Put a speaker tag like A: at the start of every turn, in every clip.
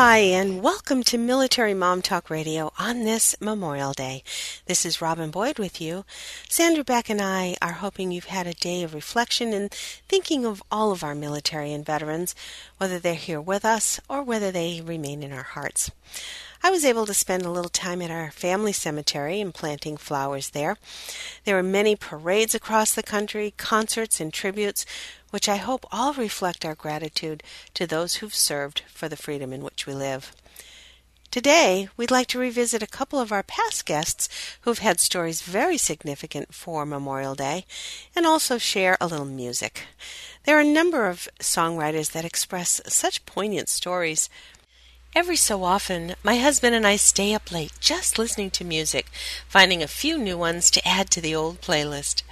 A: Hi, and welcome to Military Mom Talk Radio on this Memorial Day. This is Robin Boyd with you. Sandra Beck and I are hoping you've had a day of reflection and thinking of all of our military and veterans, whether they're here with us or whether they remain in our hearts. I was able to spend a little time at our family cemetery and planting flowers there. There were many parades across the country, concerts and tributes, which I hope all reflect our gratitude to those who've served for the freedom in which we live. Today, we'd like to revisit a couple of our past guests who've had stories very significant for Memorial Day and also share a little music. There are a number of songwriters that express such poignant stories. Every so often, my husband and I stay up late just listening to music, finding a few new ones to add to the old playlist.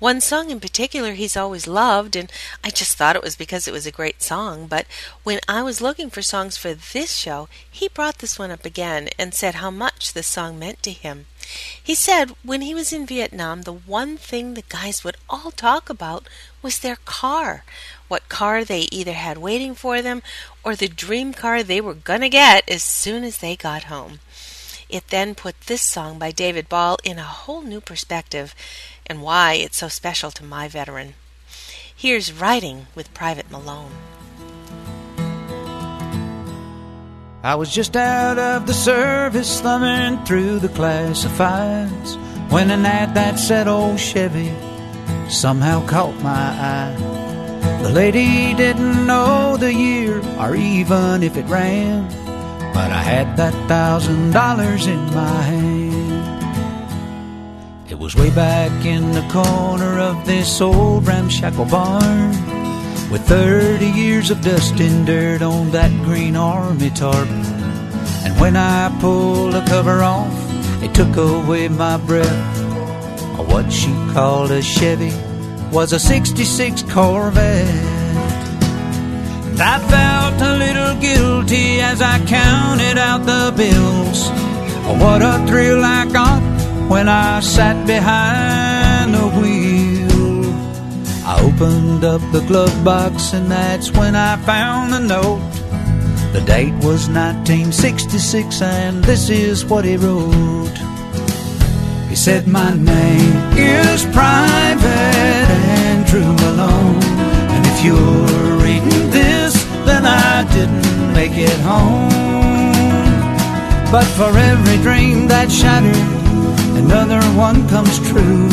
A: One song in particular he's always loved, and I just thought it was because it was a great song. But when I was looking for songs for this show, he brought this one up again and said how much this song meant to him. He said when he was in Vietnam, the one thing the guys would all talk about was their car. What car they either had waiting for them or the dream car they were going to get as soon as they got home. It then put this song by David Ball in a whole new perspective and why it's so special to my veteran. Here's Riding with Private Malone.
B: I was just out of the service, thumbing through the classifieds, when an ad that said old Chevy somehow caught my eye. The lady didn't know the year or even if it ran, but I had that thousand dollars in my hand. Was way back in the corner of this old ramshackle barn with 30 years of dust and dirt on that green army tarp. And when I pulled the cover off, it took away my breath. What she called a Chevy was a 66 Corvette. I felt a little guilty as I counted out the bills. What a thrill I got when I sat behind the wheel. I opened up the glove box and that's when I found the note. The date was 1966 and this is what he wrote. He said, My name is Private Andrew Malone. And if you're reading this, then I didn't make it home. But for every dream that shattered, another one comes true.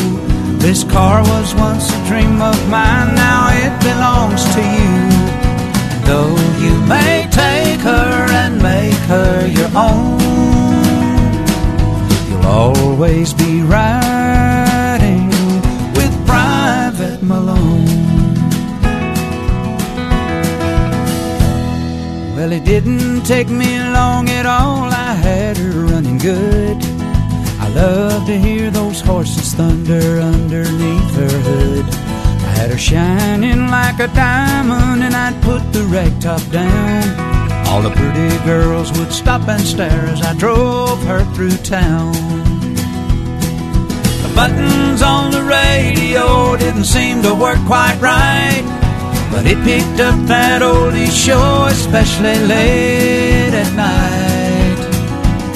B: This car was once a dream of mine, now it belongs to you. Though you may take her and make her your own, you'll always be riding with Private Malone. Well, it didn't take me long at all, I had her running good. Love to hear those horses thunder underneath her hood. I had her shining like a diamond, and I'd put the rag top down. All the pretty girls would stop and stare as I drove her through town. The buttons on the radio didn't seem to work quite right, but it picked up that oldie show, especially late at night.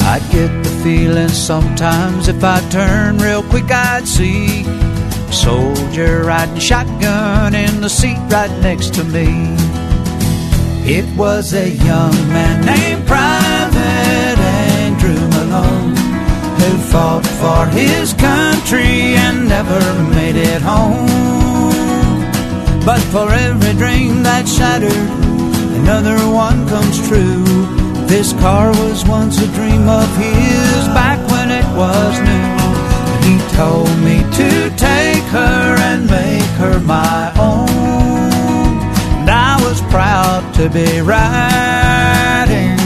B: I'd get feeling sometimes if I turn real quick, I'd see a soldier riding shotgun in the seat right next to me. It was a young man named Private Andrew Malone who fought for his country and never made it home. But for every dream that shattered, another one comes true. This car was once a dream of his back when it was new. He told me to take her and make her my own. And I was proud to be riding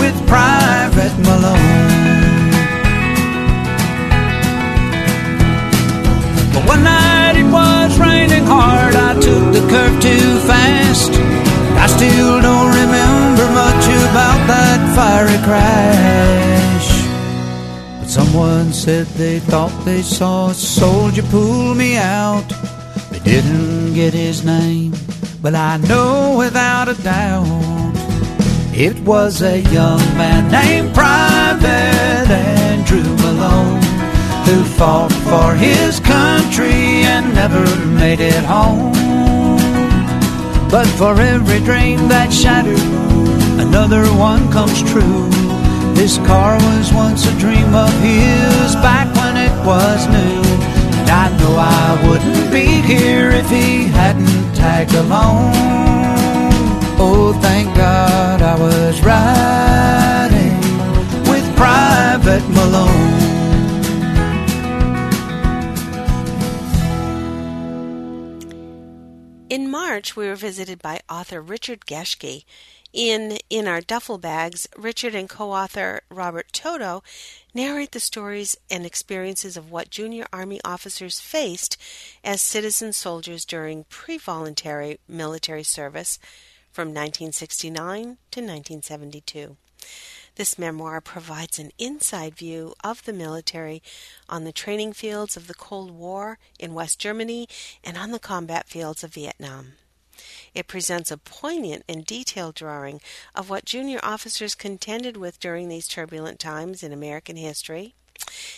B: with Private Malone. But one night it was raining hard, I took the curve too fast. I still don't remember much about that fiery crash. Someone said they thought they saw a soldier pull me out. They didn't get his name, but I know without a doubt it was a young man named Private Andrew Malone who fought for his country and never made it home. But for every dream that shattered, another one comes true. This car was once a dream of his back when it was new. And I know I wouldn't be here if he hadn't tagged along. Oh, thank God I was riding with Private Malone.
A: In March, we were visited by author Richard Geschke. In In Our Duffel Bags, Richard and co author Robert Toto narrate the stories and experiences of what junior Army officers faced as citizen soldiers during pre voluntary military service from 1969 to 1972. This memoir provides an inside view of the military on the training fields of the Cold War in West Germany and on the combat fields of Vietnam. It presents a poignant and detailed drawing of what junior officers contended with during these turbulent times in American history.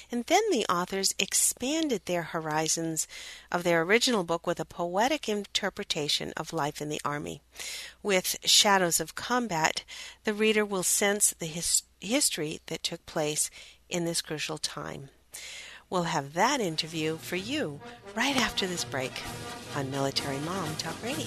A: And then the authors expanded their horizons of their original book with a poetic interpretation of life in the Army. With Shadows of Combat, the reader will sense the his- history that took place in this crucial time. We'll have that interview for you right after this break on Military Mom Talk Radio.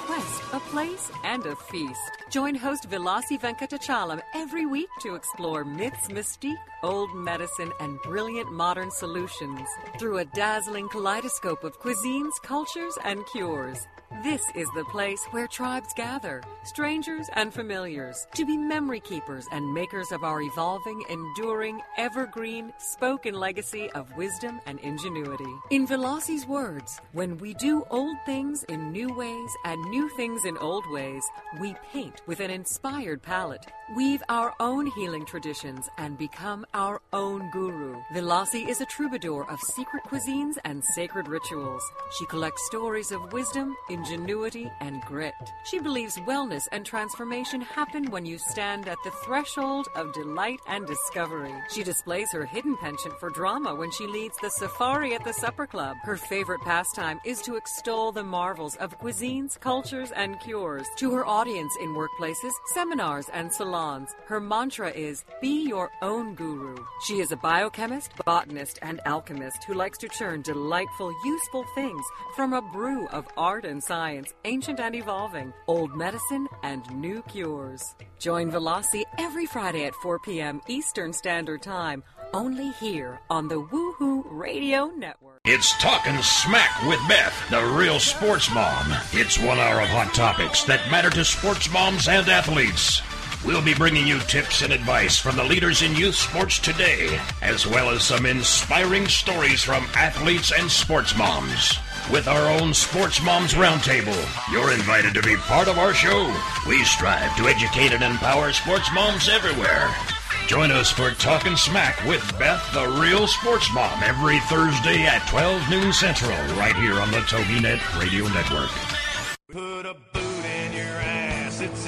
C: place, and a feast. Join host Vilasi Venkatachalam every week to explore myths, mystique, old medicine, and brilliant modern solutions through a dazzling kaleidoscope of cuisines, cultures, and cures. This is the place where tribes gather, strangers and familiars, to be memory keepers and makers of our evolving, enduring, evergreen, spoken legacy of wisdom and ingenuity. In Velasi's words, when we do old things in new ways and new things in old ways, we paint with an inspired palette, weave our own healing traditions, and become our own guru. Velasi is a troubadour of secret cuisines and sacred rituals. She collects stories of wisdom, ingenuity, and grit. She believes wellness and transformation happen when you stand at the threshold of delight and discovery. She displays her hidden penchant for drama when she leads the safari at the supper club. Her favorite pastime is to extol the marvels of cuisines, cultures, and cures. To her audience in workplaces, seminars, and salons, her mantra is be your own guru. She is a biochemist, botanist, and alchemist who likes to churn delightful, useful things from a brew of art and science, ancient and evolving, old medicine, and new cures. Join Velasi every Friday at 4 p.m. Eastern Standard Time, only here on the Woohoo Radio Network.
D: It's Talking Smack with Beth, the real sports mom. It's one hour of hot topics that matter to sports moms and athletes. We'll be bringing you tips and advice from the leaders in youth sports today, as well as some inspiring stories from athletes and sports moms. With our own Sports Moms Roundtable, you're invited to be part of our show. We strive to educate and empower sports moms everywhere. Join us for Talking Smack with Beth, the real sports mom, every Thursday at 12 noon Central, right here on the TogiNet Radio Network.
E: Put a boot in your ass, it's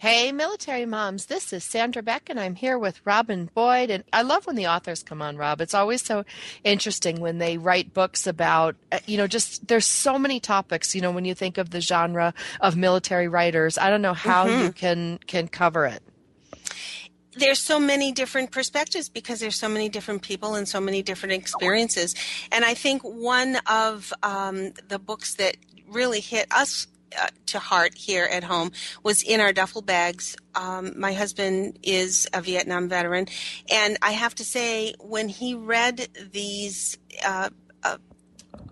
F: Hey, military moms, this is Sandra Beck, and I'm here with Robin Boyd. And I love when the authors come on, Rob. It's always so interesting when they write books about, uh, you know, just there's so many topics. You know, when you think of the genre of military writers, I don't know how
A: Mm-hmm.
F: you can can cover it.
A: there's so many different perspectives because there's so many different people and so many different experiences. And I think one of um, the books that really hit us uh, to heart here at home was in our duffel bags. Um, my husband is a Vietnam veteran, and I have to say, when he read these. Uh, uh,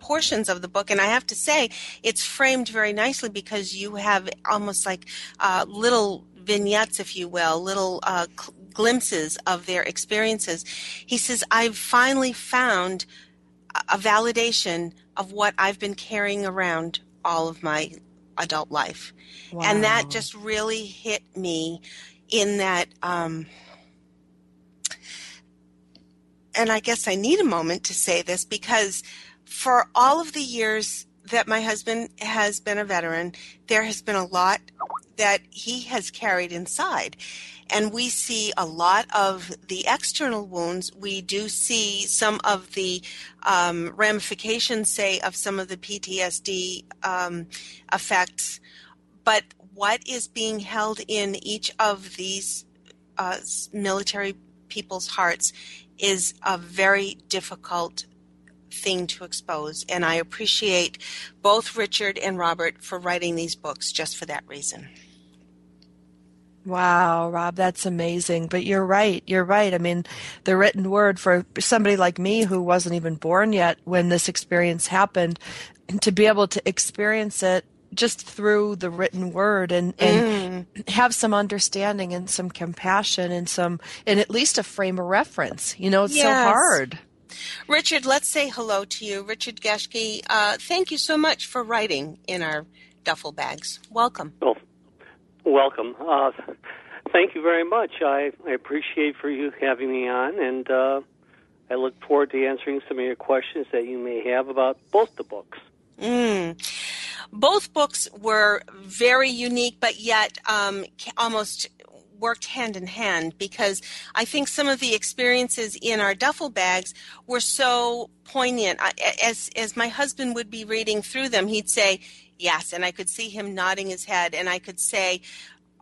A: portions of the book and i have to say it's framed very nicely because you have almost like uh, little vignettes if you will little uh, cl- glimpses of their experiences he says i've finally found a- a validation of what i've been carrying around all of my adult life and that just really hit me in that um, and I guess I need a moment to say this because for all of the years that my husband has been a veteran, there has been a lot that he has carried inside. And we see a lot of the external wounds. We do see some of the um, ramifications, say, of some of the PTSD um, effects. But what is being held in each of these uh, military people's hearts is a very difficult thing to expose. And I appreciate both Richard and Robert for writing these books just for that reason.
F: Wow, Rob, that's amazing. But you're right. You're right. I mean, the written word for somebody like me who wasn't even born yet when this experience happened, and to be able to experience it just through the written word and, and have some understanding and some compassion and some and at least a frame of reference. You know, it's so hard.
A: Richard, let's say hello to you. Richard Geschke, uh, thank you so much for writing in our duffel bags. Welcome.
G: Well, welcome. Uh, thank you very much. I, I appreciate for you having me on, and uh, I look forward to answering some of your questions that you may have about both the books.
A: Mm. Both books were very unique, but yet um, almost worked hand in hand because I think some of the experiences in our duffel bags were so poignant. I, as as my husband would be reading through them, he'd say yes, and I could see him nodding his head, and I could say,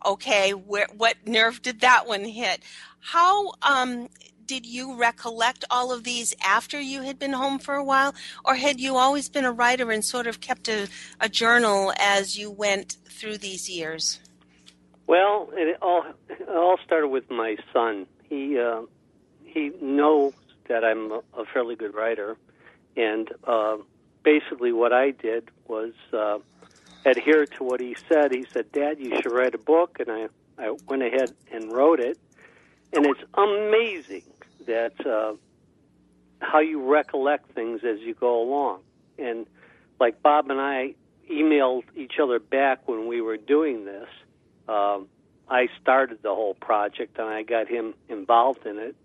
A: "Okay, where what nerve did that one hit?" How um, did you recollect all of these after you had been home for a while, or had you always been a writer and sort of kept a, a journal as you went through these years?
G: Well, it all it all started with my son. He uh, he knows that I'm a, fairly good writer, and uh, basically what I did was uh, adhere to what he said. He said, "Dad, you should write a book," and I I went ahead and wrote it. And it's amazing that uh, how you recollect things as you go along. And like Bob and I emailed each other back when we were doing this. Um, I started the whole project and I got him involved in it.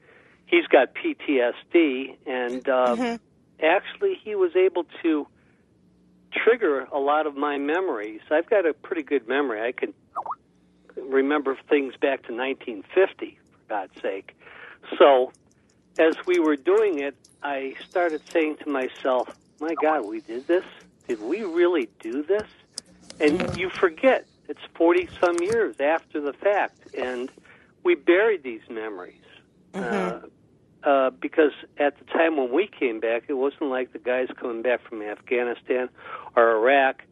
G: He's got PTSD, and uh, actually, he was able to trigger a lot of my memories. I've got a pretty good memory. I can remember things back to 1950, for God's sake. So, as we were doing it, I started saying to myself, my God, we did this? Did we really do this? And you forget, it's 40 some years after the fact, and we buried these memories. Uh, uh, because at the time when we came back, it wasn't like the guys coming back from Afghanistan or Iraq.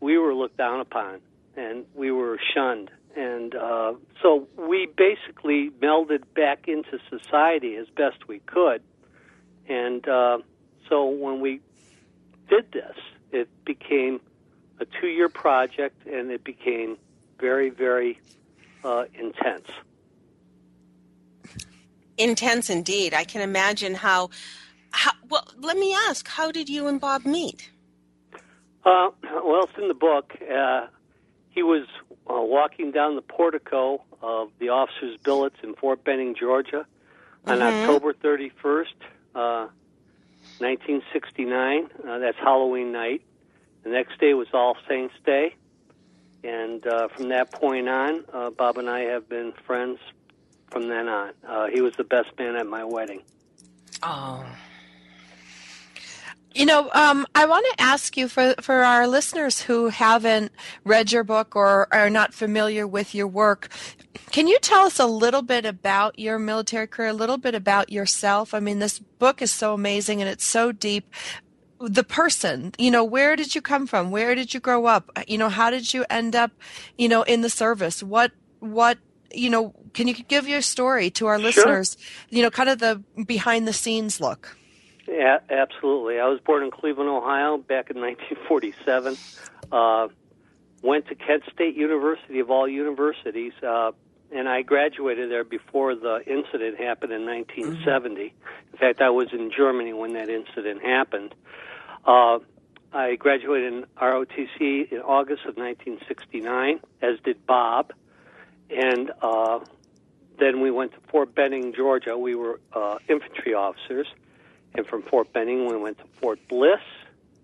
G: We were looked down upon and we were shunned. And uh, so we basically melded back into society as best we could. And uh, so when we did this, it became a two year project and it became very, very uh, intense.
A: Intense indeed. I can imagine how. how well, let me ask, how did you and Bob meet?
G: Uh, well, it's in the book. Uh, he was uh, walking down the portico of the officers' billets in Fort Benning, Georgia, on
A: Mhm.
G: October 31st, uh, 1969. Uh, that's Halloween night. The next day was All Saints' Day. And uh, from that point on, uh, Bob and I have been friends from then on. Uh, he was the best man at my wedding.
A: Oh.
F: You know, um, I want to ask you for, for our listeners who haven't read your book or are not familiar with your work, can you tell us a little bit about your military career, a little bit about yourself? I mean, this book is so amazing and it's so deep. The person, you know, where did you come from? Where did you grow up? You know, how did you end up, you know, in the service? What, what, you know, can you give your story to our
G: Sure.
F: listeners? You know, kind of the behind the scenes look.
G: Yeah, absolutely. I was born in Cleveland, Ohio, back in 1947. Uh, went to Kent State University of all universities, uh, and I graduated there before the incident happened in 1970. In fact, I was in Germany when that incident happened. Uh, I graduated in ROTC in August of 1969, as did Bob, and uh, then we went to Fort Benning, Georgia. We were uh, infantry officers. And from Fort Benning, we went to Fort Bliss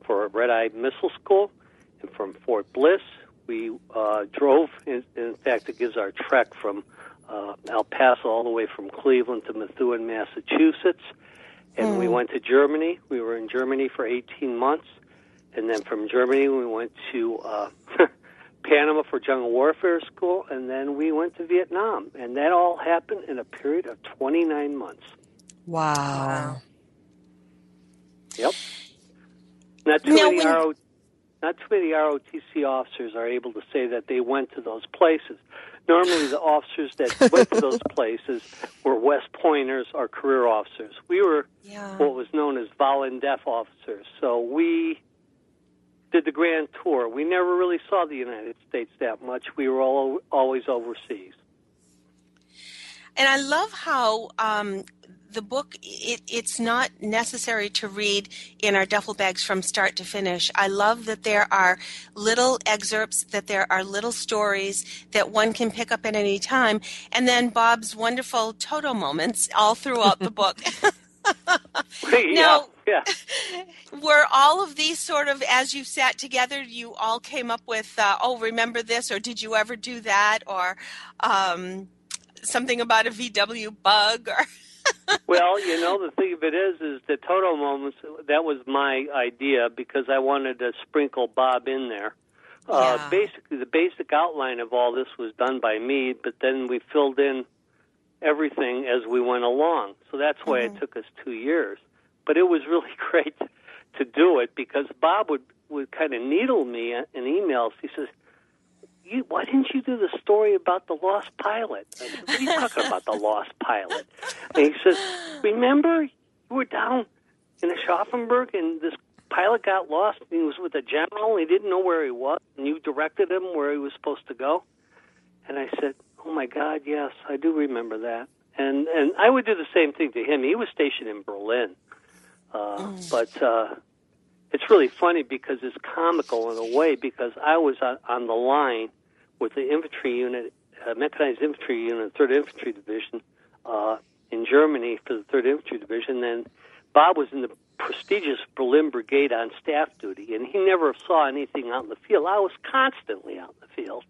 G: for a Red Eye Missile School. And from Fort Bliss, we uh, drove. In, in fact, it gives our trek from uh, El Paso all the way from Cleveland to Methuen, Massachusetts. And we went to Germany. We were in Germany for 18 months. And then from Germany, we went to uh, Panama for Jungle Warfare School. And then we went to Vietnam. And that all happened in a period of 29 months.
F: Wow.
G: Yep. Not too
A: Now,
G: many
A: when-
G: RO, not too many ROTC officers are able to say that they went to those places. Normally, the officers that went to those places were West Pointers or career officers. We were
A: Yeah.
G: what was known as Volundef officers. So we did the grand tour. We never really saw the United States that much. We were all, always overseas.
A: And I love how um, the book it, it's not necessary to read in our duffel bags from start to finish. I love that there are little excerpts, that there are little stories that one can pick up at any time, and then Bob's wonderful Toto moments all throughout the book. Now-
G: yeah.
A: Were all of these sort of as you sat together, you all came up with, uh, oh, remember this, or did you ever do that, or um, something about a VW bug, or
G: well, you know, the thing of it is, is the Toto moments. That was my idea because I wanted to sprinkle Bob in there. Uh,
A: Yeah.
G: Basically, the basic outline of all this was done by me, but then we filled in everything as we went along. So that's why it mm-hmm. took us two years. But it was really great to do it because Bob would would kind of needle me in emails. He says, you, why didn't you do the story about the lost pilot? I said, what are you talking about, the lost pilot? And he says, remember, you were down in Aschaffenburg and this pilot got lost and he was with a general and he didn't know where he was and you directed him where he was supposed to go? And I said, oh my God, yes, I do remember that. And and I would do the same thing to him. He was stationed in Berlin. Uh, But uh, it's really funny because it's comical in a way because I was on, on the line with the infantry unit, uh, mechanized infantry unit, Third Infantry Division, uh, in Germany for the Third Infantry Division. Then Bob was in the prestigious Berlin Brigade on staff duty, and he never saw anything out in the field. I was constantly out in the field,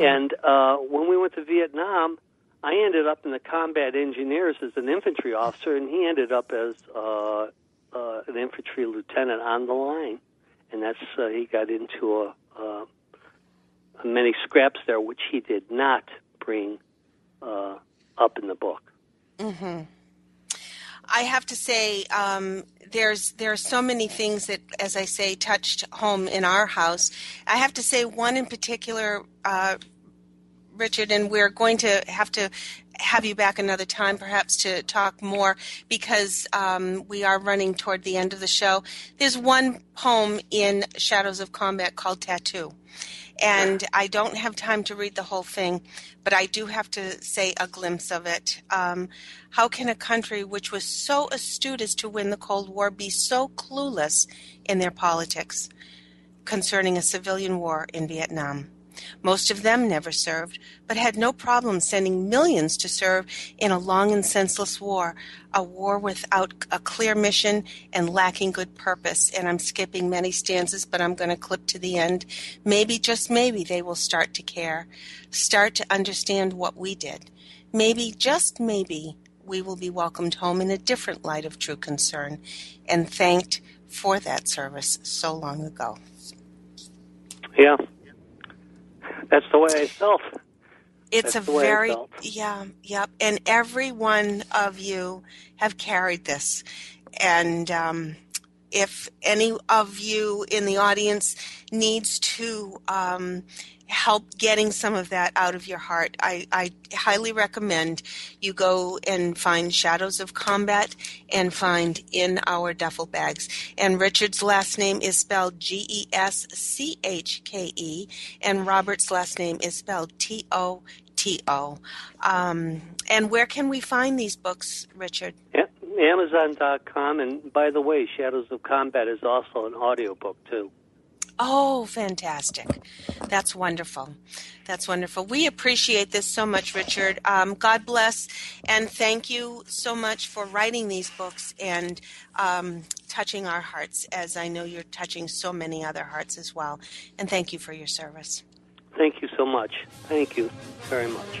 G: and uh, when we went to Vietnam. I ended up in the combat engineers as an infantry officer, and he ended up as uh, uh, an infantry lieutenant on the line, and that's uh, he got into a, uh, many scraps there, which he did not bring uh, up in the book.
A: I have to say, um, there's there are so many things that, as I say, touched home in our house. I have to say one in particular, uh, Richard, and we're going to have to have you back another time, perhaps to talk more, because um, we are running toward the end of the show. There's one poem in Shadows of Combat called "Tattoo," And I don't have time to read the whole thing, but I do have to say a glimpse of it. Um, how can a country which was so astute as to win the Cold War be so clueless in their politics concerning a civilian war in Vietnam? Most of them never served, but had no problem sending millions to serve in a long and senseless war, a war without a clear mission and lacking good purpose. And I'm skipping many stanzas, but I'm going to clip to the end. Maybe, just maybe, they will start to care, start to understand what we did. Maybe, just maybe, we will be welcomed home in a different light of true concern and thanked for that service so long ago.
G: Yeah, that's the way I felt.
A: It's
G: That's
A: a very yeah, yep. And every one of you have carried this. And um, if any of you in the audience needs to um, help getting some of that out of your heart, I, I highly recommend you go and find Shadows of Combat and find In Our Duffel Bags. And Richard's last name is spelled G E S C H K E, and Robert's last name is spelled T O T O. Um, and where can we find these books, Richard?
G: Yeah, Amazon.com, and by the way, Shadows of Combat is also an audiobook too.
A: Oh, fantastic. That's wonderful. That's wonderful. We appreciate this so much, Richard. Um, God bless, and thank you so much for writing these books and um, touching our hearts, as I know you're touching so many other hearts as well. And thank you for your service.
G: Thank you so much. Thank you very much.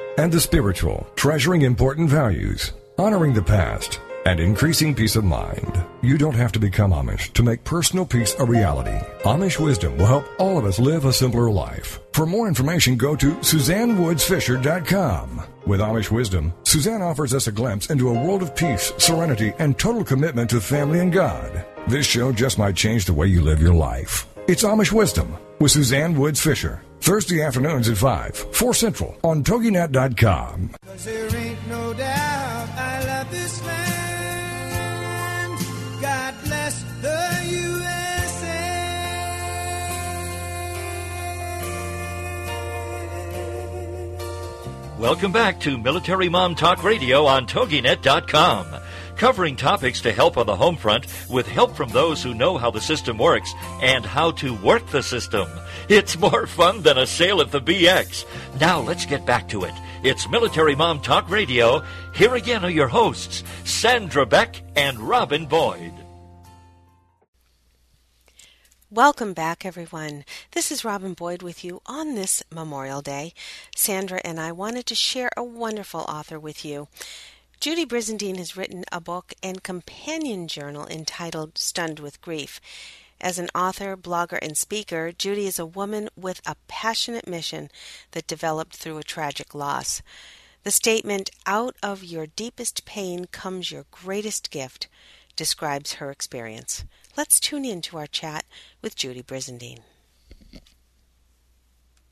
H: And the spiritual, treasuring important values, honoring the past, and increasing peace of mind. You don't have to become Amish to make personal peace a reality. Amish wisdom will help all of us live a simpler life. For more information, go to SuzanneWoodsFisher.com. With Amish wisdom, Suzanne offers us a glimpse into a world of peace, serenity, and total commitment to family and God. This show just might change the way you live your life. It's Amish Wisdom with Suzanne Woods Fisher. Thursday afternoons at 5, 4 Central on TogiNet.com.
E: Cause there ain't no doubt I love this land. God bless the USA.
I: Welcome back to Military Mom Talk Radio on TogiNet.com. Covering topics to help on the home front with help from those who know how the system works and how to work the system. It's more fun than a sale at the BX. Now let's get back to it. It's Military Mom Talk Radio. Here again are your hosts, Sandra Beck and Robin Boyd.
A: Welcome back, everyone. This is Robin Boyd with you on this Memorial Day. Sandra and I wanted to share a wonderful author with you. Judy Brizendine has written a book and companion journal entitled Stunned with Grief. As an author, blogger, and speaker, Judy is a woman with a passionate mission that developed through a tragic loss. The statement, out of your deepest pain comes your greatest gift, describes her experience. Let's tune in to our chat with Judy Brizendine.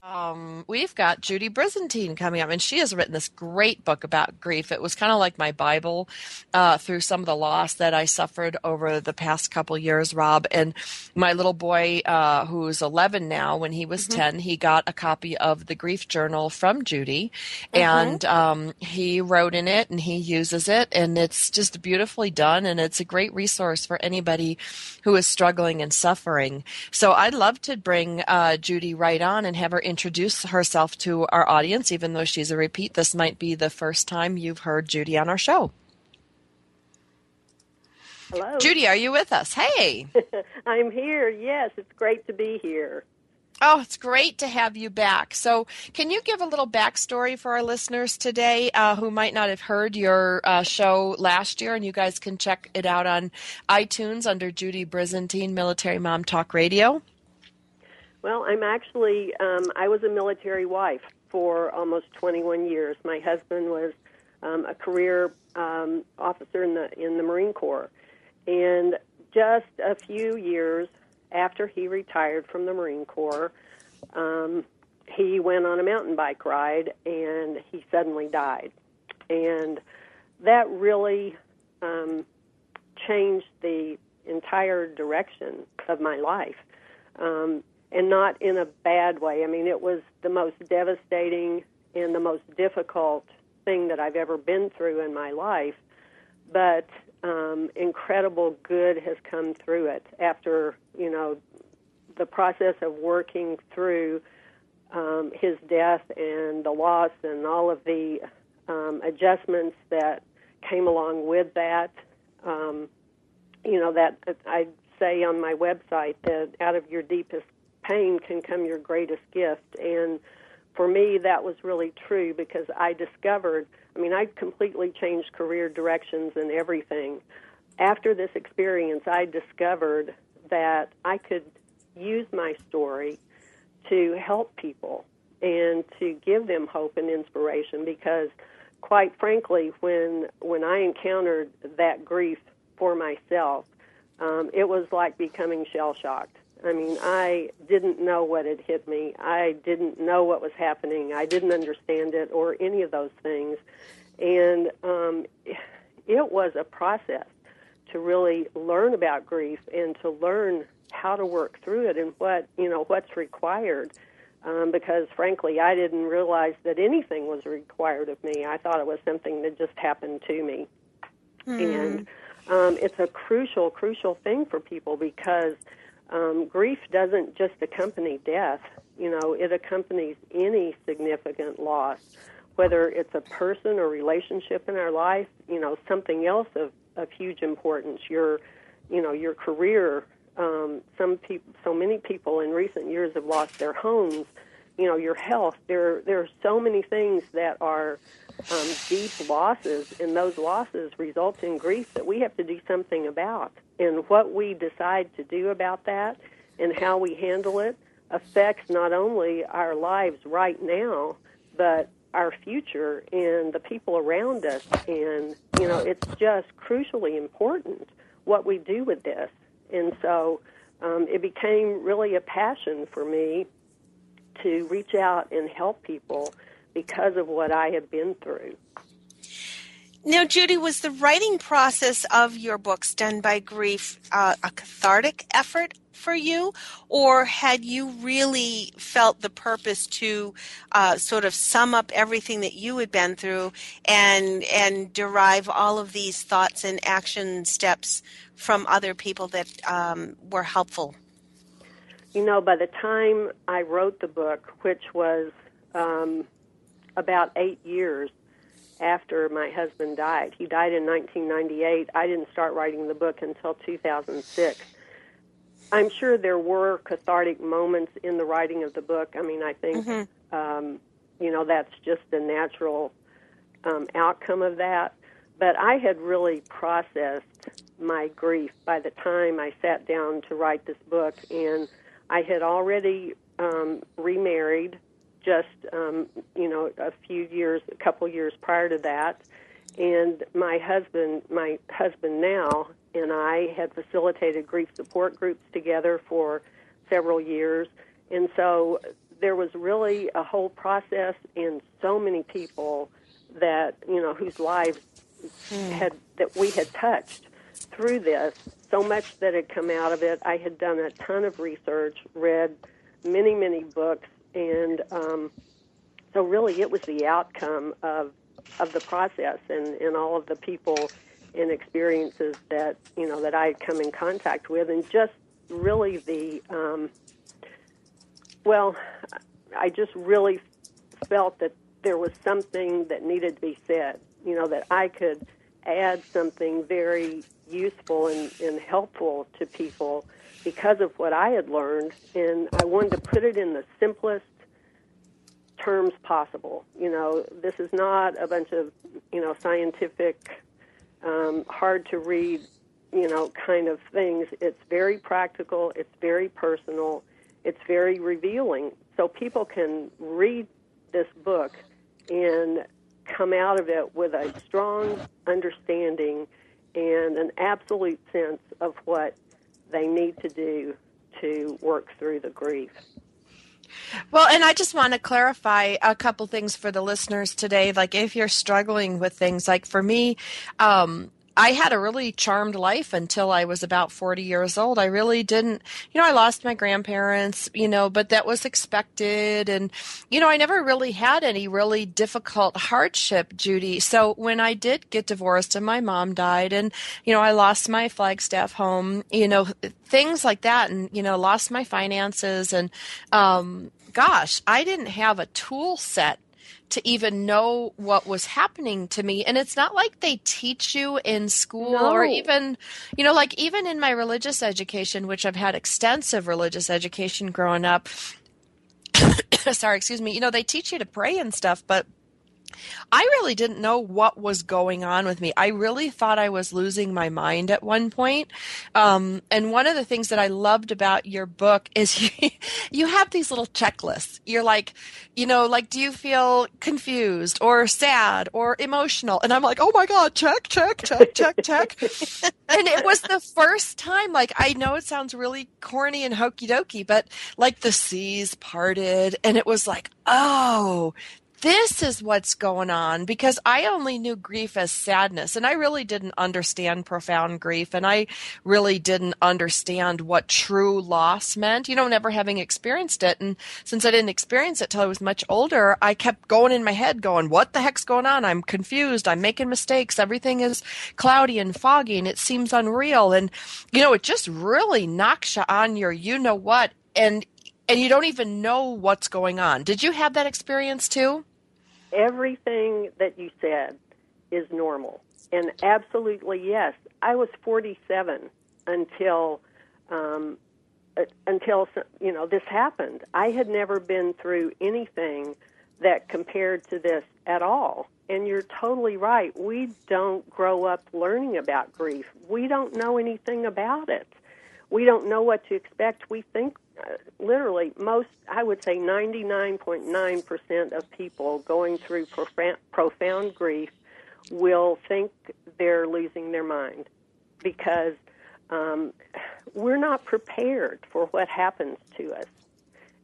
F: Um, we've got Judy Brizendine coming up, and she has written this great book about grief. It was kind of like my Bible uh, through some of the loss that I suffered over the past couple years, Rob. And my little boy, uh, who's 11 now, when he was mm-hmm. 10, he got a copy of the grief journal from Judy, mm-hmm. and um, he wrote in it and he uses it, and it's just beautifully done, and it's a great resource for anybody who is struggling and suffering. So I'd love to bring uh, Judy right on and have her introduce herself to our audience, even though she's a repeat. This might be the first time you've heard Judy on our show.
J: Hello.
F: Judy, are you with us? Hey.
J: I'm here. Yes, it's great to be here.
F: Oh, it's great to have you back. So, can you give a little backstory for our listeners today uh, who might not have heard your uh, show last year? And you guys can check it out on iTunes under Judy Brizendine Military Mom Talk Radio.
J: Well, I'm actually, um, I was a military wife for almost 21 years. My husband was um, a career um, officer in the in the Marine Corps, and just a few years after he retired from the Marine Corps, um, he went on a mountain bike ride and he suddenly died, and that really um, changed the entire direction of my life. Um, and not in a bad way. I mean, it was the most devastating and the most difficult thing that I've ever been through in my life. But um, incredible good has come through it after, you know, the process of working through um, his death and the loss and all of the um, adjustments that came along with that. Um, you know, that I say on my website that out of your deepest pain can come your greatest gift. And for me, that was really true because I discovered, I mean, I completely changed career directions and everything. After this experience, I discovered that I could use my story to help people and to give them hope and inspiration because quite frankly when when I encountered that grief for myself um, it was like becoming shell shocked I mean, I didn't know what had hit me. I didn't know what was happening. I didn't understand it or any of those things. And um, it was a process to really learn about grief and to learn how to work through it and what you know what's required. Um, because frankly, I didn't realize that anything was required of me. I thought it was something that just happened to me. Mm. And um, it's a crucial, crucial thing for people because um, grief doesn't just accompany death. You know, it accompanies any significant loss, whether it's a person or relationship in our life. You know, something else of, of huge importance. Your, you know, your career. Um, some people, so many people in recent years have lost their homes. You know, your health. There, there are so many things that are um, deep losses, and those losses result in grief that we have to do something about. And what we decide to do about that and how we handle it affects not only our lives right now, but our future and the people around us. And, you know, it's just crucially important what we do with this. And so um, it became really a passion for me to reach out and help people because of what I have been through.
A: Now, Judy, was the writing process of your books done by grief uh, a cathartic effort for you, or had you really felt the purpose to uh, sort of sum up everything that you had been through and and derive all of these thoughts and action steps from other people that um, were helpful?
J: You know, by the time I wrote the book, which was um, about eight years after my husband died. He died in 1998. I didn't start writing the book until 2006. I'm sure there were cathartic moments in the writing of the book. I mean, I think, mm-hmm. um, you know, that's just the natural um, outcome of that. But I had really processed my grief by the time I sat down to write this book. And I had already um, remarried just, um, you know, a few years, a couple years prior to that. And my husband, my husband now, and I had facilitated grief support groups together for several years. And so there was really a whole process and so many people that, you know, whose lives had that we had touched through this, so much that had come out of it. I had done a ton of research, read many, many books, and um, so really it was the outcome of of the process and, and all of the people and experiences that you know that I had come in contact with, and just really the um, well, I just really felt that there was something that needed to be said. You know that I could add something very useful and, and helpful to people because of what I had learned, and I wanted to put it in the simplest terms possible. You know, this is not a bunch of you know scientific, um, hard to read, you know, kind of things. It's very practical. It's very personal. It's very revealing. So people can read this book and come out of it with a strong understanding and an absolute sense of what they need to do to work through the grief.
F: Well, and I just want to clarify a couple things for the listeners today. Like, if you're struggling with things, like for me, um, I had a really charmed life until I was about 40 years old. I really didn't, you know, I lost my grandparents, you know, but that was expected. And, you know, I never really had any really difficult hardship, Judy. So when I did get divorced and my mom died and, you know, I lost my Flagstaff home, you know, things like that and, you know, lost my finances and, um, gosh, I didn't have a tool set to even know what was happening to me. And it's not like they teach you in school
J: no.
F: or even, you know, like even in my religious education, which I've had extensive religious education growing up. Sorry, excuse me. You know, they teach you to pray and stuff, but I really didn't know what was going on with me. I really thought I was losing my mind at one point. Um, and one of the things that I loved about your book is you, you have these little checklists. You're like, you know, like, do you feel confused or sad or emotional? And I'm like, oh my God, check, check, check, check, check. and it was the first time, like, I know it sounds really corny and hokey dokey, but like the seas parted and it was like, oh, this is what's going on because I only knew grief as sadness and I really didn't understand profound grief and I really didn't understand what true loss meant, you know, never having experienced it. And since I didn't experience it till I was much older, I kept going in my head going, what the heck's going on? I'm confused. I'm making mistakes. Everything is cloudy and foggy and it seems unreal. And, you know, it just really knocks you on your you know what. And and you don't even know what's going on. Did you have that experience too?
J: everything that you said is normal. And absolutely, yes. I was 47 until um, uh, until you know this happened. I had never been through anything that compared to this at all. And you're totally right. We don't grow up learning about grief. We don't know anything about it. We don't know what to expect. We think literally most i would say 99.9% of people going through profound, profound grief will think they're losing their mind because um, we're not prepared for what happens to us.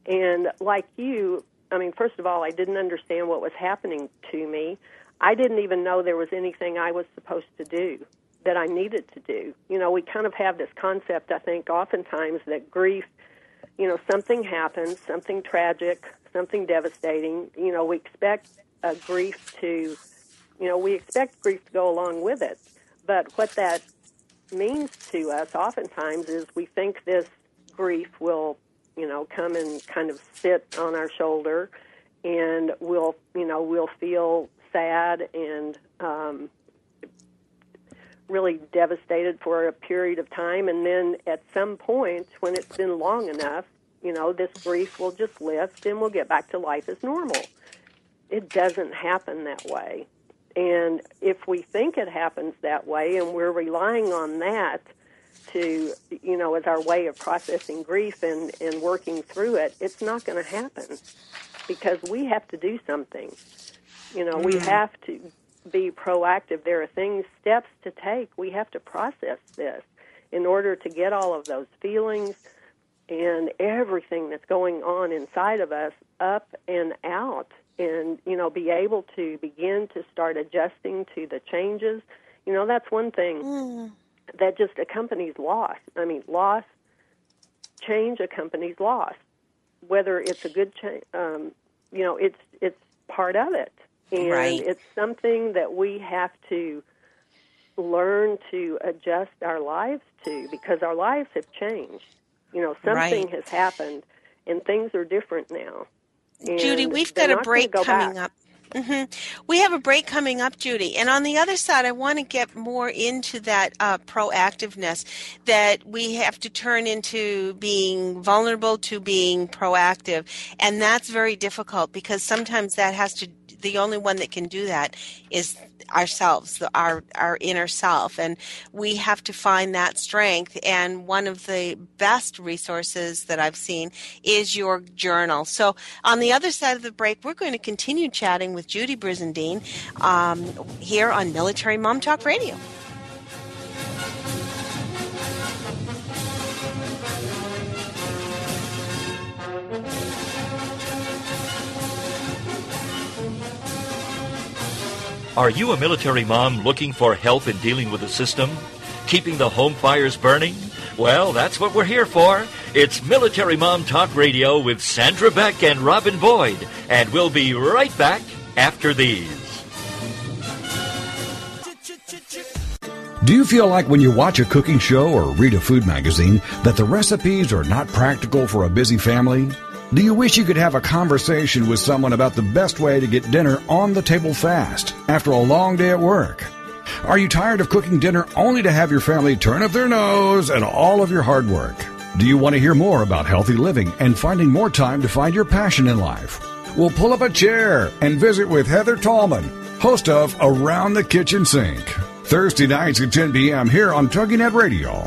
J: And like you i mean first of all i didn't understand what was happening to me. I didn't even know there was anything i was supposed to do that i needed to do you know we kind of have this concept i think oftentimes that grief you know, something happens, something tragic, something devastating. You know, we expect a grief to, you know, we expect grief to go along with it. But what that means to us oftentimes is we think this grief will, you know, come and kind of sit on our shoulder and we'll, you know, we'll feel sad and um, really devastated for a period of time and then at some point when it's been long enough you know this grief will just lift and we'll get back to life as normal. It doesn't happen that way. And if we think it happens that way and we're relying on that to, you know, as our way of processing grief and, and working through it, it's not going to happen because we have to do something. You know, we mm. have to be proactive. There are things, steps to take. We have to process this in order to get all of those feelings and everything that's going on inside of us up and out and you know be able to begin to start adjusting to the changes you know that's one thing that just accompanies loss i mean loss change accompanies loss whether it's a good change um, you know it's it's part of it and
A: Right.
J: it's something that we have to learn to adjust our lives to because our lives have changed you know something
A: Right.
J: has happened and things are different now
A: Judy, we've got a break
J: go
A: coming
J: back.
A: up. hmm We have a break coming up, Judy. And on the other side, I want to get more into that uh, proactiveness that we have to turn into being vulnerable to being proactive. And that's very difficult because sometimes that has to, the only one that can do that is ourselves, our, our inner self. And we have to find that strength. And one of the best resources that I've seen is your journal. So on the other side of the break, we're going to continue chatting with Judy Brizendine um, here on Military Mom Talk Radio.
I: Are you a military mom looking for help in dealing with the system? Keeping the home fires burning? Well, that's what we're here for. It's Military Mom Talk Radio with Sandra Beck and Robin Boyd, and we'll be right back after these.
H: Do you feel like when you watch a cooking show or read a food magazine that the recipes are not practical for a busy family? Do you wish you could have a conversation with someone about the best way to get dinner on the table fast after a long day at work? Are you tired of cooking dinner only to have your family turn up their nose at all of your hard work? Do you want to hear more about healthy living and finding more time to find your passion in life? We'll pull up a chair and visit with Heather Tallman, host of Around the Kitchen Sink. Thursday nights at 10 p.m. here on TogiNet Radio.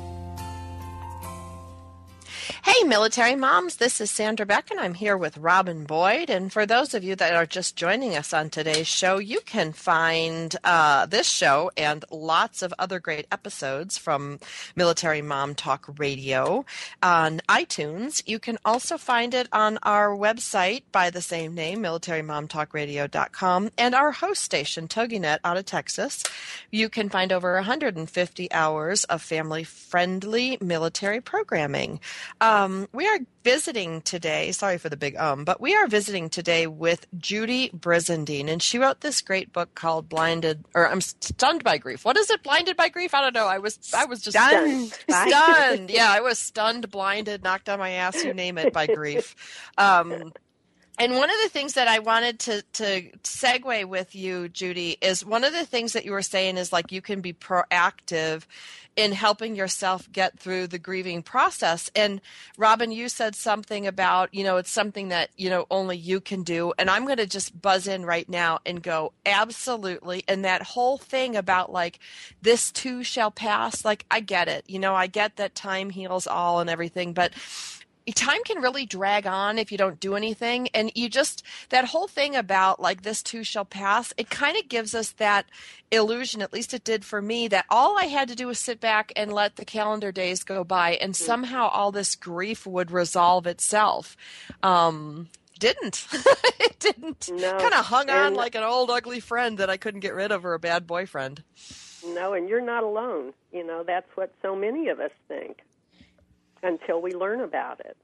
F: Hey, military moms, this is Sandra Beck, and I'm here with Robin Boyd. And for those of you that are just joining us on today's show, you can find uh, this show and lots of other great episodes from Military Mom Talk Radio on iTunes. You can also find it on our website by the same name, militarymomtalkradio.com, and our host station, TogiNet, out of Texas. You can find over 150 hours of family friendly military programming. Um, we are visiting today, sorry for the big um, but we are visiting today with Judy Brizendine, and she wrote this great book called Blinded, or I'm stunned by grief. What is it? Blinded by grief? I don't know. I was, I was just
A: Stunned.
F: stunned. Yeah, I was stunned, blinded, knocked on my ass, you name it, by grief. Um, and one of the things that I wanted to to segue with you, Judy, is one of the things that you were saying is like you can be proactive in helping yourself get through the grieving process. And Robin, you said something about, you know, it's something that, you know, only you can do. And I'm going to just buzz in right now and go, absolutely. And that whole thing about like, this too shall pass, like, I get it. You know, I get that time heals all and everything, but time can really drag on if you don't do anything. And you just that whole thing about like this too shall pass it kind of gives us that illusion at least it did for me that all i had to do was sit back and let the calendar days go by and
J: Mm-hmm.
F: somehow all this grief would resolve itself. Um didn't. It didn't.
J: No,
F: kind of hung on
J: and-
F: like an old ugly friend that i couldn't get rid of or a bad boyfriend.
J: No, and you're not alone. You know, that's what so many of us think until we learn about it.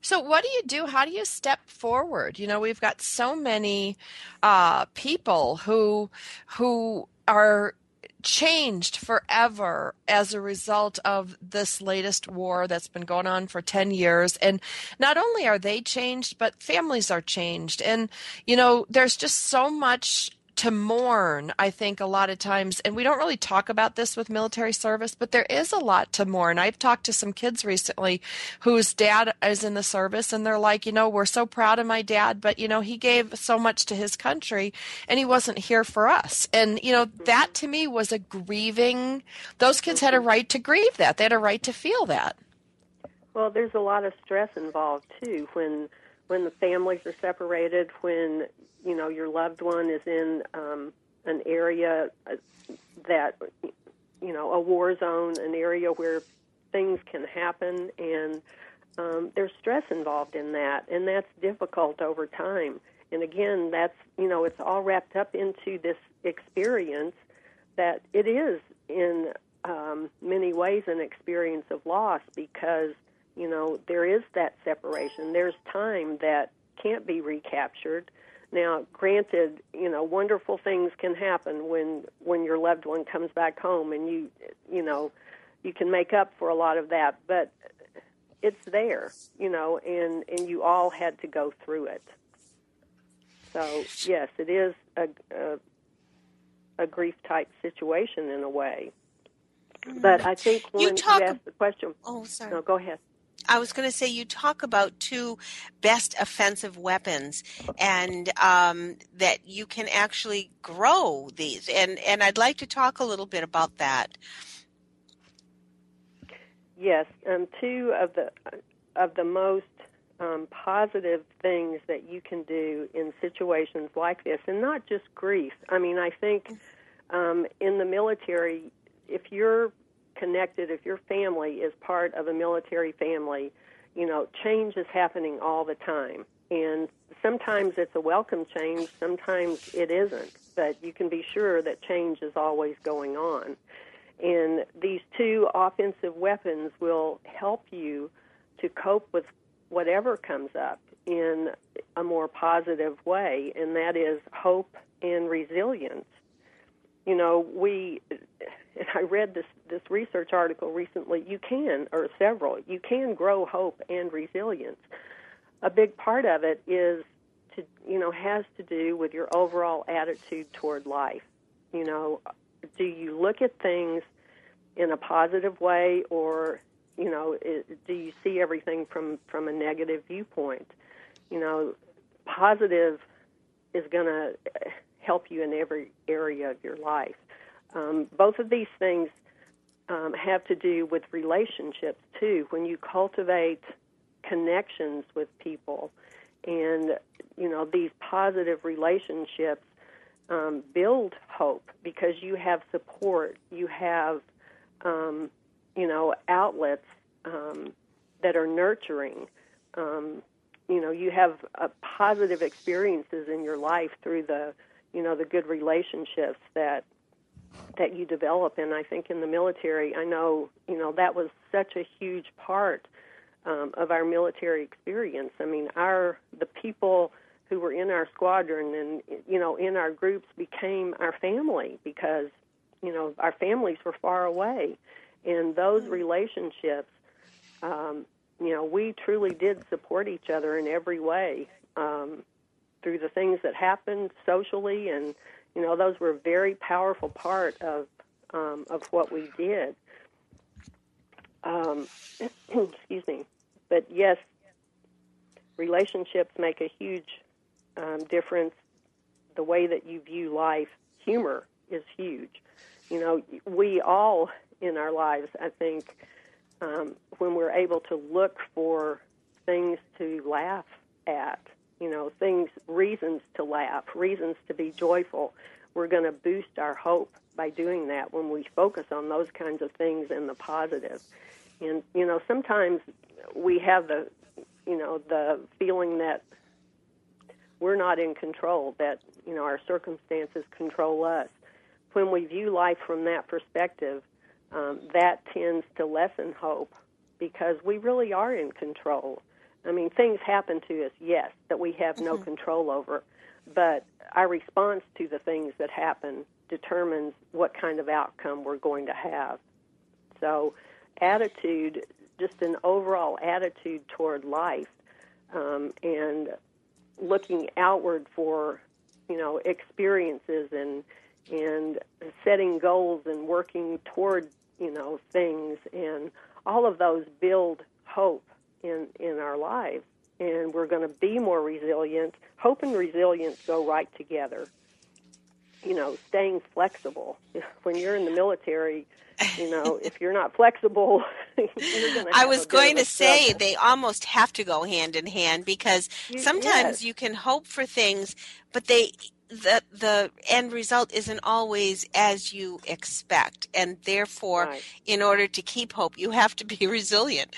F: So, what do you do? How do you step forward? You know, we've got so many uh, people who who are changed forever as a result of this latest war that's been going on for 10 years and not only are they changed but families are changed and you know there's just so much to mourn, I think, a lot of times. And we don't really talk about this with military service, but there is a lot to mourn. I've talked to some kids recently whose dad is in the service, and they're like, you know, we're so proud of my dad, but, you know, he gave so much to his country and he wasn't here for us. And, you know, that to me was a grieving, those kids had a mm-hmm. right to grieve that. They had a right to feel that.
J: Well, there's a lot of stress involved too when when the families are separated, when you know your loved one is in um, an area uh, that you know a war zone, an area where things can happen, and um, there's stress involved in that, and that's difficult over time. And again, that's you know it's all wrapped up into this experience that it is in um, many ways an experience of loss because you know there is that separation. There's time that can't be recaptured. Now, granted, you know wonderful things can happen when when your loved one comes back home, and you you know you can make up for a lot of that, but it's there, you know, and and you all had to go through it. So yes, it is a, a a grief type situation in a way. But I think when
A: You talk-
J: asked the question,
A: Oh, sorry.
J: no, go ahead.
A: I was going to say you talk about two best offensive weapons, and um, that you can actually grow these, and and I'd like to talk a little bit about that.
J: Yes, um, two of the of the most um, positive things that you can do in situations like this, and not just grief. I mean, I think um, in the military, if you're connected, if your family is part of a military family, you know, change is happening all the time, and sometimes it's a welcome change, sometimes it isn't. But you can be sure that change is always going on. And these two offensive weapons will help you to cope with whatever comes up in a more positive way, and that is hope and resilience. You know, we, and I read this, this research article recently, you can, or several, you can grow hope and resilience. A big part of it is to, you know, has to do with your overall attitude toward life. You know, do you look at things in a positive way or you know do you see everything from from a negative viewpoint you know positive is going to help you in every area of your life um, both of these things um, have to do with relationships too when you cultivate connections with people and you know these positive relationships um, build hope because you have support, you have, um, you know, outlets um, that are nurturing. Um, you know, you have uh, positive experiences in your life through the, you know, the good relationships that that you develop. And I think in the military, I know, you know, that was such a huge part um, of our military experience. I mean, our the people who were in our squadron and you know in our groups became our family because you know our families were far away and those relationships um, you know we truly did support each other in every way um, through the things that happened socially and you know those were a very powerful part of um, of what we did um, excuse me but yes relationships make a huge um, difference. The way that you view life, humor is huge. You know, we all in our lives, I think, um, when we're able to look for things to laugh at, you know, things, reasons to laugh, reasons to be joyful, we're going to boost our hope by doing that when we focus on those kinds of things and the positive. And you know, sometimes we have the you know the feeling that we're not in control, that you know our circumstances control us. When we view life from that perspective, um, that tends to lessen hope because we really are in control. I mean, things happen to us, yes, that we have no
A: Mhm.
J: control over, but our response to the things that happen determines what kind of outcome we're going to have. So, attitude, just an overall attitude toward life, um, and looking outward for, you know, experiences and and setting goals and working toward, you know, things and all of those build hope in in our lives and we're going to be more resilient. Hope and resilience go right together. You know, staying flexible. When you're in the military, you know, if you're not flexible.
A: I was going to say they almost have to go hand in hand because
J: You-
A: sometimes
J: yes.
A: you can hope for things, but they the the end result isn't always as you expect, and therefore,
J: Right.
A: in order to keep hope, you have to be resilient.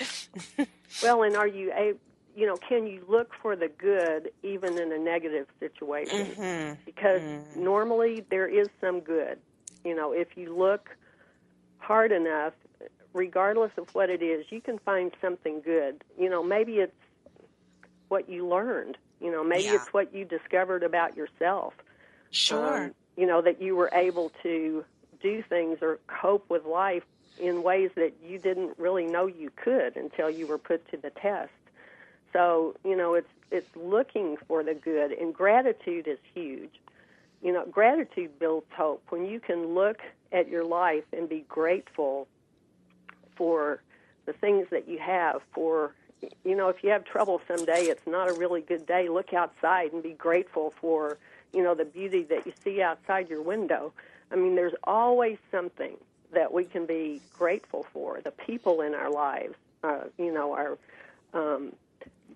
J: Well, and are you a you know, can you look for the good even in a negative situation?
A: Mhm.
J: Because normally there is some good. You know, if you look hard enough, regardless of what it is, you can find something good. You know, maybe it's what you learned. You know, maybe
A: Yeah.
J: it's what you discovered about yourself.
A: Sure.
J: Um, you know, that you were able to do things or cope with life in ways that you didn't really know you could until you were put to the test. So, you know, it's it's looking for the good and gratitude is huge. You know, gratitude builds hope. When you can look at your life and be grateful for the things that you have for you know, if you have trouble someday, it's not a really good day. Look outside and be grateful for, you know, the beauty that you see outside your window. I mean, there's always something that we can be grateful for. The people in our lives, uh, you know, our um,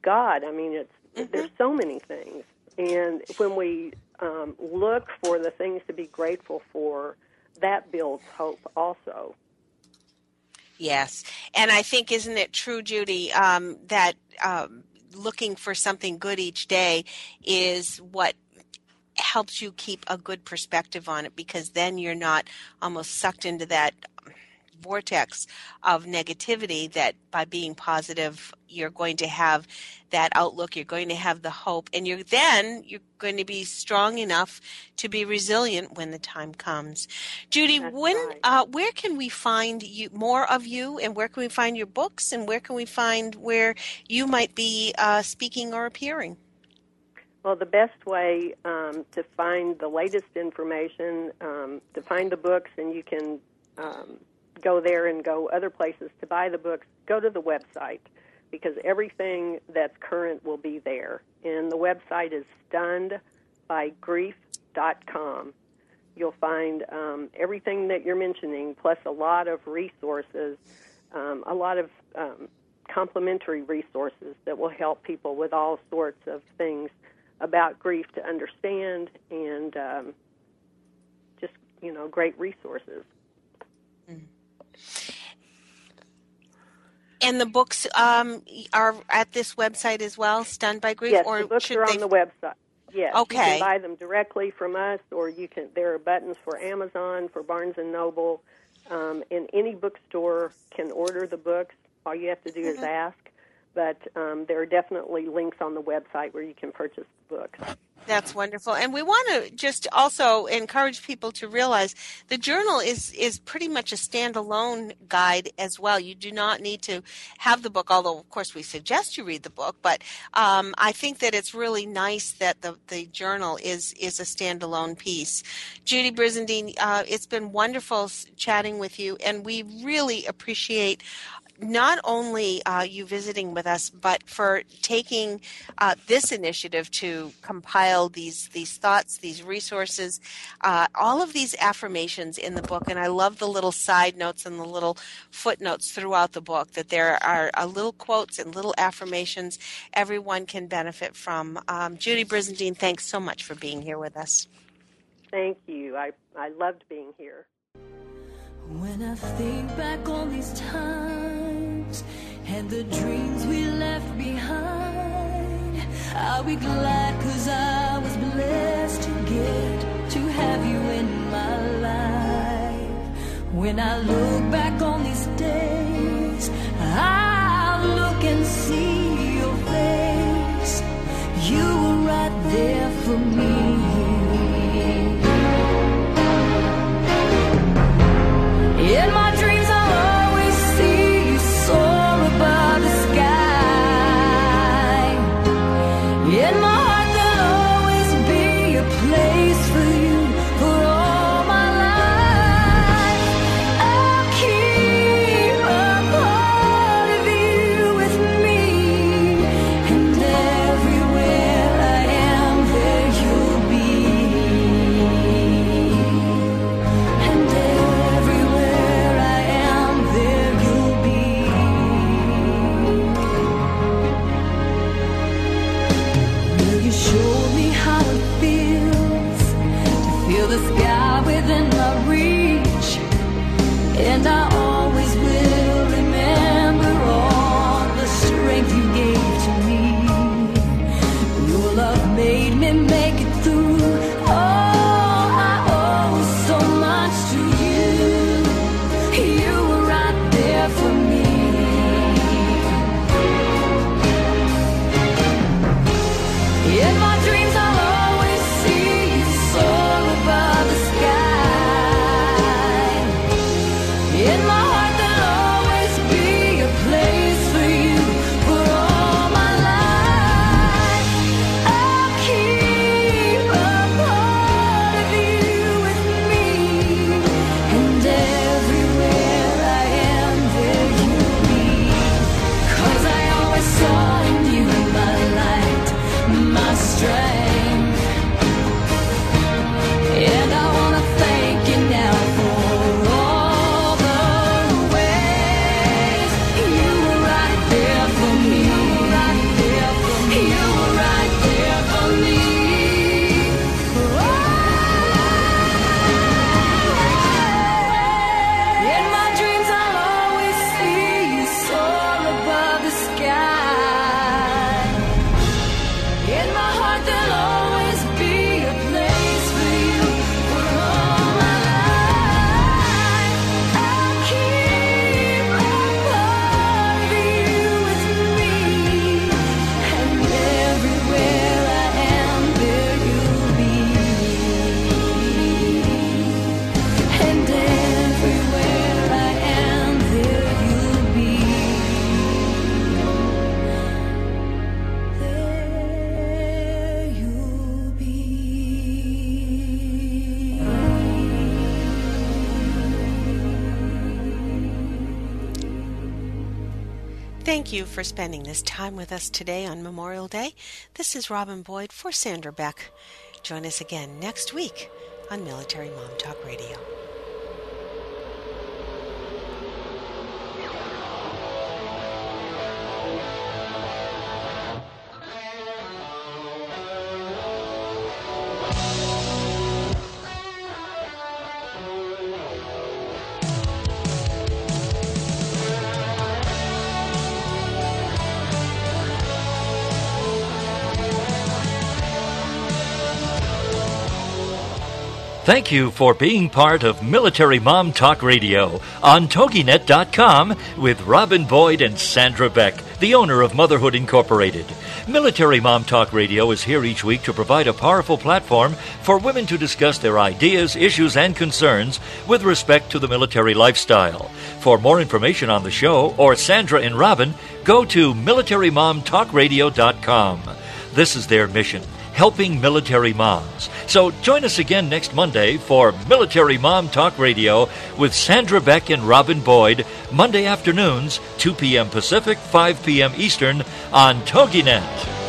J: God. I mean, it's there's so many things, and when we um, look for the things to be grateful for, that builds hope also.
A: Yes, and I think isn't it true, Judy, um, that um, looking for something good each day is what helps you keep a good perspective on it because then you're not almost sucked into that vortex of negativity that by being positive you're going to have that outlook you're going to have the hope and you're then you're going to be strong enough to be resilient when the time comes. Judy when uh, where can we find you more of you and where can we find your books and where can we find where you might be uh, speaking or appearing
J: Well, the best way um, to find the latest information, um, to find the books, and you can um, go there and go other places to buy the books, go to the website because everything that's current will be there. And the website is stunnedbygrief.com. You'll find um, everything that you're mentioning, plus a lot of resources, um, a lot of um, complementary resources that will help people with all sorts of things about grief to understand and um, just, you know, great resources.
A: and the books um, are at this website as well stunned by grief
J: yes,
A: or
J: the books
A: should
J: are
A: they
J: on the website. Yes,
A: okay you
J: can buy them directly from us, or you can. There are buttons for Amazon, for Barnes and Noble, um, and any bookstore can order the books. All you have to do is
A: Mhm.
J: ask. But um, there are definitely links on the website where you can purchase the book.
A: That's wonderful. And we want to just also encourage people to realize the journal is, is pretty much a standalone guide as well. You do not need to have the book, although, of course, we suggest you read the book. But um, I think that it's really nice that the, the journal is, is a standalone piece. Judy Brizendine, uh, it's been wonderful chatting with you, and we really appreciate not only uh, you visiting with us, but for taking uh, this initiative to compile these these thoughts, these resources, uh, all of these affirmations in the book, and I love the little side notes and the little footnotes throughout the book. That there are uh, little quotes and little affirmations everyone can benefit from. Um, Judy Brizendine, thanks so much for being here with us.
J: Thank you. I I loved being here.
K: When I think back on these times and the dreams we left behind, I'll be glad cause I was blessed to get to have you in my life. When I look back on these days, I'll look and see your face. You were right there for me.
A: For spending this time with us today on Memorial Day. This is Robin Boyd for Sandra Beck. Join us again next week on Military Mom Talk Radio.
I: Thank you for being part of Military Mom Talk Radio on TogiNet.com with Robin Boyd and Sandra Beck, the owner of Motherhood Incorporated. Military Mom Talk Radio is here each week to provide a powerful platform for women to discuss their ideas, issues, and concerns with respect to the military lifestyle. For more information on the show or Sandra and Robin, go to MilitaryMomTalkRadio.com. This is their mission helping military moms. So join us again next Monday for Military Mom Talk Radio with Sandra Beck and Robin Boyd, Monday afternoons, 2 p.m. Pacific, 5 p.m. Eastern on TogiNet.